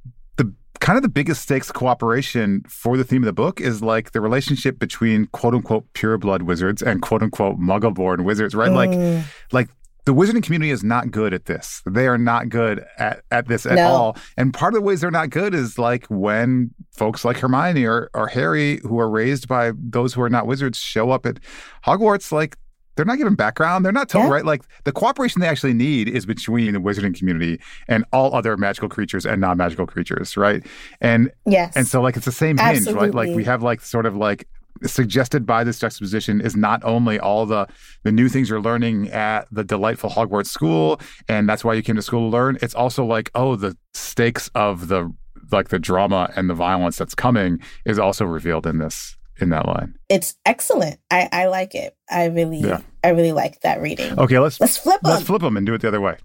kind of the biggest stakes cooperation for the theme of the book is like the relationship between quote unquote pure blood wizards and quote unquote muggle born wizards, right? Mm. Like, like the wizarding community is not good at this. They are not good at, at this at no. all. And part of the ways they're not good is like when folks like Hermione or, or Harry, who are raised by those who are not wizards, show up at Hogwarts, like they're not given background. They're not told, yeah. right? Like the cooperation they actually need is between the wizarding community and all other magical creatures and non-magical creatures, right? And yes, and so like it's the same hinge, right? Like we have like sort of like suggested by this juxtaposition is not only all the the new things you're learning at the delightful Hogwarts school, and that's why you came to school to learn. It's also like oh, the stakes of the like the drama and the violence that's coming is also revealed in this in that line. It's excellent. I, I like it. I really, yeah. I really like that reading. Okay, let's let's flip them. Let's flip them and do it the other way.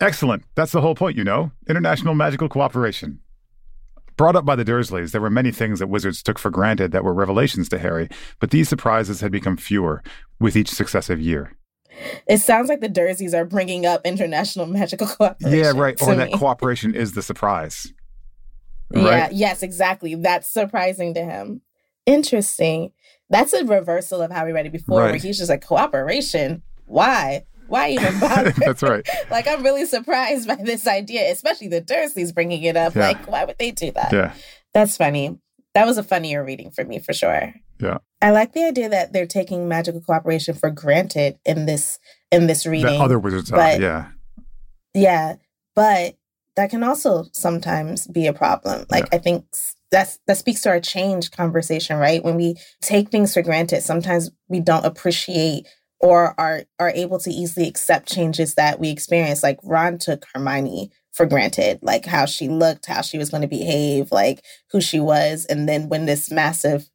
Excellent. That's the whole point, you know. International magical cooperation. Brought up by the Dursleys, there were many things that wizards took for granted that were revelations to Harry, but these surprises had become fewer with each successive year. It sounds like the Dursleys are bringing up international magical cooperation. Yeah, right. Or me. that cooperation is the surprise. Right? Yeah, yes, exactly. That's surprising to him. Interesting. That's a reversal of how we read it before, right. where he's just like, cooperation? Why? Why even bother? That's right. like, I'm really surprised by this idea, especially the Dursleys bringing it up. Yeah. Like, why would they do that? Yeah. That's funny. That was a funnier reading for me, for sure. Yeah. I like the idea that they're taking magical cooperation for granted in this in this reading. That other wizards but, are, yeah. Yeah. But that can also sometimes be a problem. Like yeah. I think that's that speaks to our change conversation, right? When we take things for granted, sometimes we don't appreciate or are are able to easily accept changes that we experience. Like Ron took Hermione for granted, like how she looked, how she was going to behave, like who she was, and then when this massive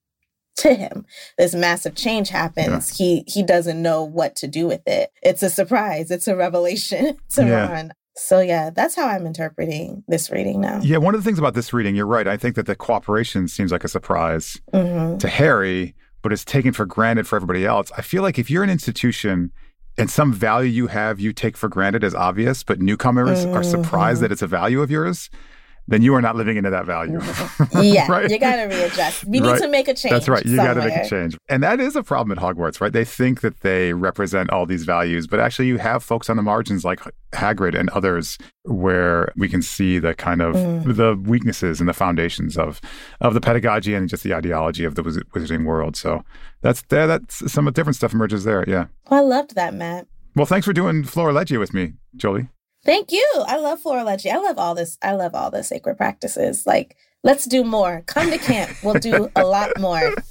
to him this massive change happens yeah. he he doesn't know what to do with it it's a surprise it's a revelation to yeah. ron so yeah, that's how I'm interpreting this reading now. Yeah, one of the things about this reading, you're right. I think that the cooperation seems like a surprise mm-hmm. to Harry, but it's taken for granted for everybody else. I feel like if you're an institution and some value you have you take for granted as obvious, but newcomers mm-hmm. are surprised mm-hmm. that it's a value of yours, then you are not living into that value. yeah, right? you got to readjust. We right? need to make a change. That's right. You got to make a change. And that is a problem at Hogwarts, right? They think that they represent all these values, but actually you have folks on the margins like Hagrid and others where we can see the kind of mm. the weaknesses and the foundations of of the pedagogy and just the ideology of the wizarding world. So that's there. That's some different stuff emerges there. Yeah. Well, I loved that, Matt. Well, thanks for doing Florilegia with me, Jolie. Thank you. I love Florilegia. I love all this. I love all the sacred practices. Like, let's do more. Come to camp. We'll do a lot more.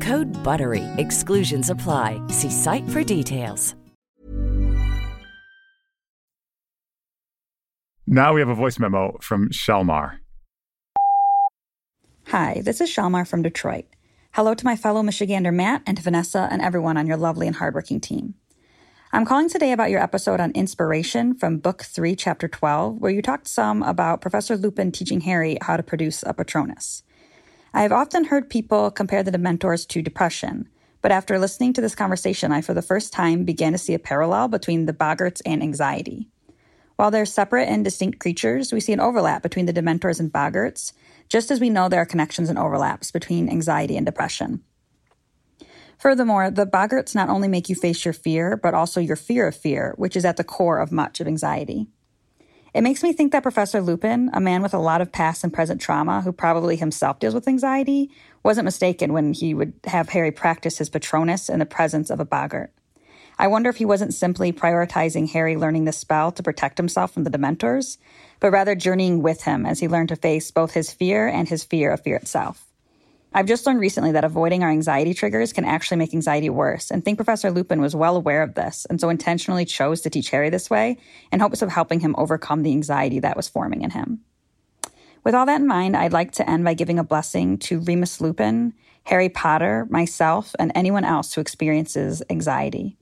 Code BUTTERY. Exclusions apply. See site for details. Now we have a voice memo from Shalmar. Hi, this is Shalmar from Detroit. Hello to my fellow Michigander Matt and to Vanessa and everyone on your lovely and hardworking team. I'm calling today about your episode on inspiration from Book 3, Chapter 12, where you talked some about Professor Lupin teaching Harry how to produce a Patronus. I have often heard people compare the Dementors to depression, but after listening to this conversation, I for the first time began to see a parallel between the Boggarts and anxiety. While they're separate and distinct creatures, we see an overlap between the Dementors and Boggarts, just as we know there are connections and overlaps between anxiety and depression. Furthermore, the Boggarts not only make you face your fear, but also your fear of fear, which is at the core of much of anxiety. It makes me think that Professor Lupin, a man with a lot of past and present trauma who probably himself deals with anxiety, wasn't mistaken when he would have Harry practice his Patronus in the presence of a Boggart. I wonder if he wasn't simply prioritizing Harry learning the spell to protect himself from the Dementors, but rather journeying with him as he learned to face both his fear and his fear of fear itself. I've just learned recently that avoiding our anxiety triggers can actually make anxiety worse, and think Professor Lupin was well aware of this, and so intentionally chose to teach Harry this way in hopes of helping him overcome the anxiety that was forming in him. With all that in mind, I'd like to end by giving a blessing to Remus Lupin, Harry Potter, myself, and anyone else who experiences anxiety.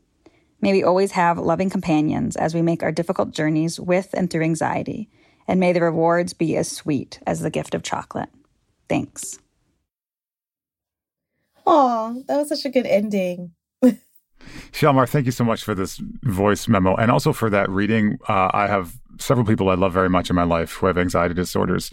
May we always have loving companions as we make our difficult journeys with and through anxiety, and may the rewards be as sweet as the gift of chocolate. Thanks. Oh, that was such a good ending. Shalmar, thank you so much for this voice memo and also for that reading. Uh, I have several people I love very much in my life who have anxiety disorders.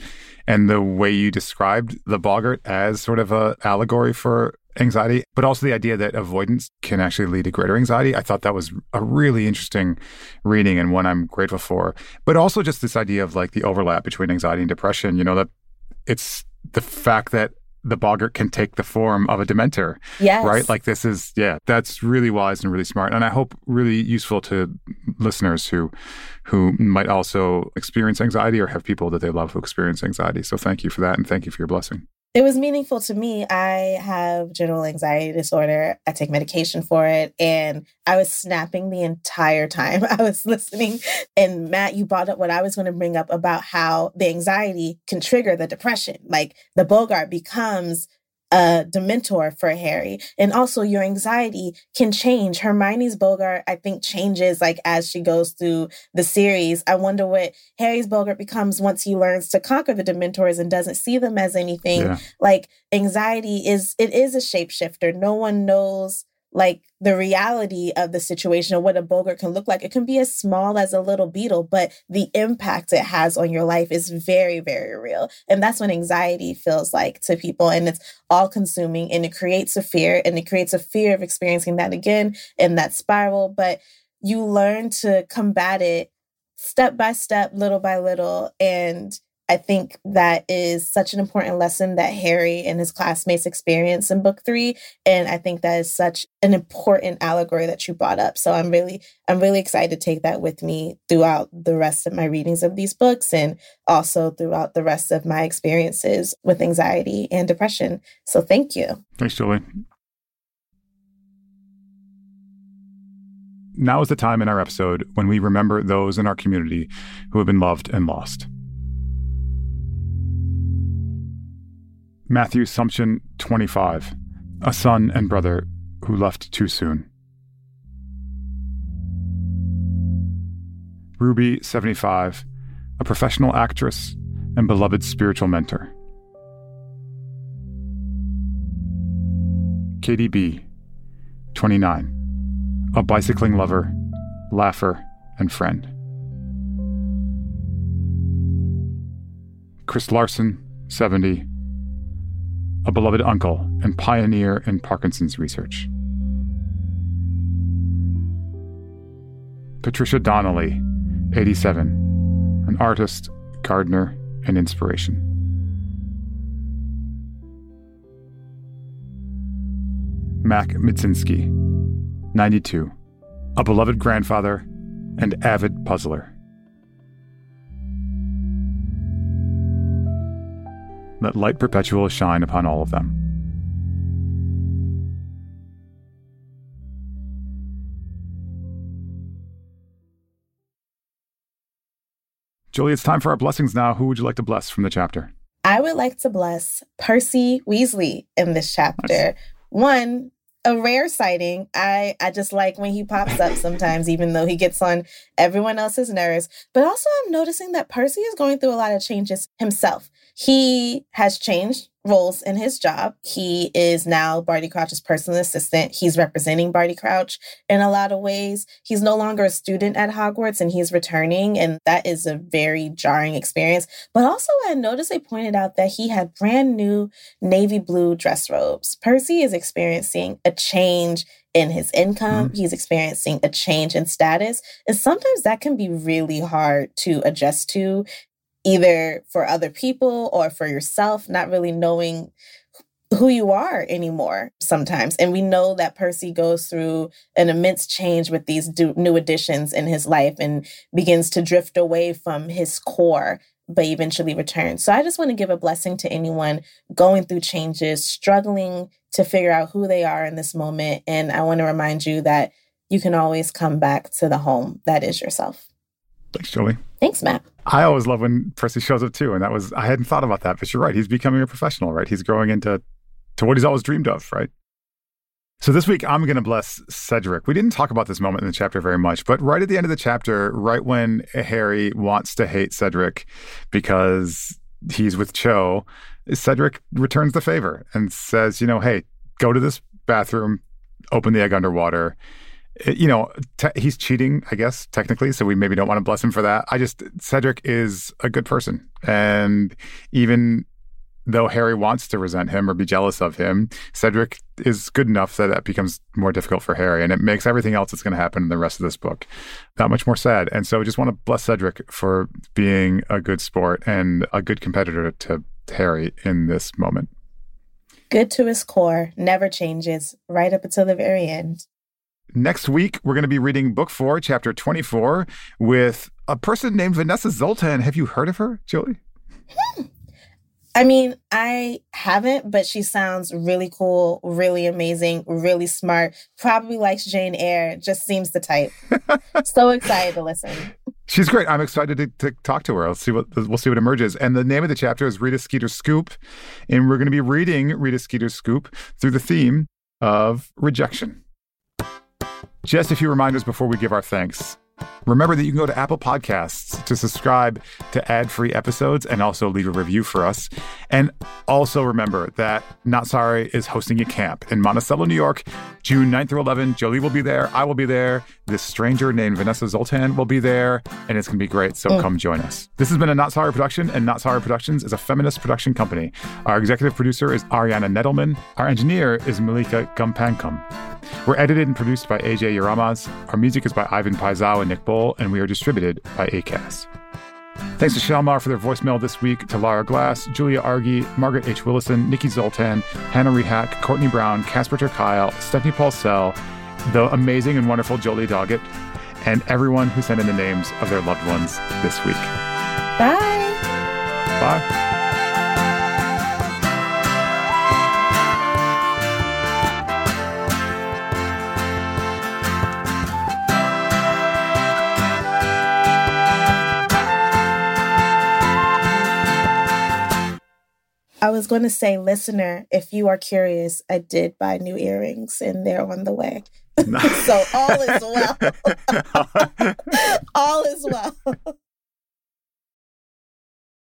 And the way you described the boggart as sort of a allegory for anxiety, but also the idea that avoidance can actually lead to greater anxiety. I thought that was a really interesting reading and one I'm grateful for. But also just this idea of like the overlap between anxiety and depression, you know, that it's the fact that the boggart can take the form of a dementor. Yes. Right? Like this is yeah, that's really wise and really smart. And I hope really useful to listeners who who might also experience anxiety or have people that they love who experience anxiety. So thank you for that and thank you for your blessing. It was meaningful to me. I have general anxiety disorder. I take medication for it. And I was snapping the entire time I was listening. And Matt, you brought up what I was going to bring up about how the anxiety can trigger the depression. Like the Boggart becomes a dementor for Harry. And also your anxiety can change. Hermione's Boggart, I think, changes like as she goes through the series. I wonder what Harry's Boggart becomes once he learns to conquer the Dementors and doesn't see them as anything. Yeah. Like anxiety is it is a shapeshifter. No one knows like the reality of the situation or what a boggart can look like. It can be as small as a little beetle, but the impact it has on your life is very, very real. And that's what anxiety feels like to people. And it's all consuming and it creates a fear and it creates a fear of experiencing that again in that spiral. But you learn to combat it step by step, little by little. And I think that is such an important lesson that Harry and his classmates experience in book three. And I think that is such an important allegory that you brought up. So I'm really, I'm really excited to take that with me throughout the rest of my readings of these books and also throughout the rest of my experiences with anxiety and depression. So thank you. Thanks, Jolie. Now is the time in our episode when we remember those in our community who have been loved and lost. Matthew Sumption, 25, a son and brother who left too soon. Ruby, 75, a professional actress and beloved spiritual mentor. Katie B., 29, a bicycling lover, laugher, and friend. Chris Larson, 70, a beloved uncle and pioneer in Parkinson's research. Patricia Donnelly, 87, an artist, gardener, and inspiration. Mac Midzinski, 92, a beloved grandfather and avid puzzler. Let light perpetual shine upon all of them. Jolie, it's time for our blessings now. Who would you like to bless from the chapter? I would like to bless Percy Weasley in this chapter. Nice. One, a rare sighting. I I just like when he pops up sometimes, even though he gets on everyone else's nerves. But also, I'm noticing that Percy is going through a lot of changes himself. He has changed roles in his job. He is now Barty Crouch's personal assistant. He's representing Barty Crouch in a lot of ways. He's no longer a student at Hogwarts and he's returning, and that is a very jarring experience. But also, I noticed they pointed out that he had brand new navy blue dress robes. Percy is experiencing a change in his income. Mm-hmm. He's experiencing a change in status. And sometimes that can be really hard to adjust to either for other people or for yourself, not really knowing who you are anymore sometimes. And we know that Percy goes through an immense change with these do- new additions in his life and begins to drift away from his core, but eventually returns. So I just want to give a blessing to anyone going through changes, struggling to figure out who they are in this moment. And I want to remind you that you can always come back to the home that is yourself. Thanks, Jolie. Thanks, Matt. I always love when Percy shows up too. And that was, I hadn't thought about that, but you're right. He's becoming a professional, right? He's growing into to what he's always dreamed of, right? So this week, I'm going to bless Cedric. We didn't talk about this moment in the chapter very much, but right at the end of the chapter, right when Harry wants to hate Cedric because he's with Cho, Cedric returns the favor and says, you know, hey, go to this bathroom, open the egg underwater. It, you know, te- he's cheating, I guess, technically. So we maybe don't want to bless him for that. I just, Cedric is a good person. And even though Harry wants to resent him or be jealous of him, Cedric is good enough that that becomes more difficult for Harry. And it makes everything else that's going to happen in the rest of this book that much more sad. And so I just want to bless Cedric for being a good sport and a good competitor to Harry in this moment. Good to his core, never changes, right up until the very end. Next week, we're going to be reading book four, chapter 24, with a person named Vanessa Zoltan. Have you heard of her, Jolie? Hmm. I mean, I haven't, but she sounds really cool, really amazing, really smart. Probably likes Jane Eyre, just seems the type. so excited to listen. She's great. I'm excited to, to, talk to her. I'll see what we'll see what emerges. And the name of the chapter is Rita Skeeter's Scoop, and we're going to be reading Rita Skeeter's Scoop through the theme of rejection. Just a few reminders before we give our thanks. Remember that you can go to Apple Podcasts to subscribe to ad free episodes and also leave a review for us. And also remember that Not Sorry is hosting a camp in Monticello, New York, June 9th through 11th. Jolie will be there. I will be there. This stranger named Vanessa Zoltan will be there. And it's going to be great. So mm. come join us. This has been a Not Sorry production, and Not Sorry Productions is a feminist production company. Our executive producer is Ariana Nedelman. Our engineer is Malika Gumpankam. We're edited and produced by AJ Yaramas. Our music is by Ivan Paisau and Nick Bull, and we are distributed by Acast. Thanks to Shalmar for their voicemail this week, to Lara Glass, Julia Argy, Margaret H. Willison, Nikki Zoltan, Hannah Rehack, Courtney Brown, Casper Kyle, Stephanie Paulsell, the amazing and wonderful Jolie Doggett, and everyone who sent in the names of their loved ones this week. Bye. Bye. I was going to say, listener, if you are curious, I did buy new earrings and they're on the way. so all is well. all is well.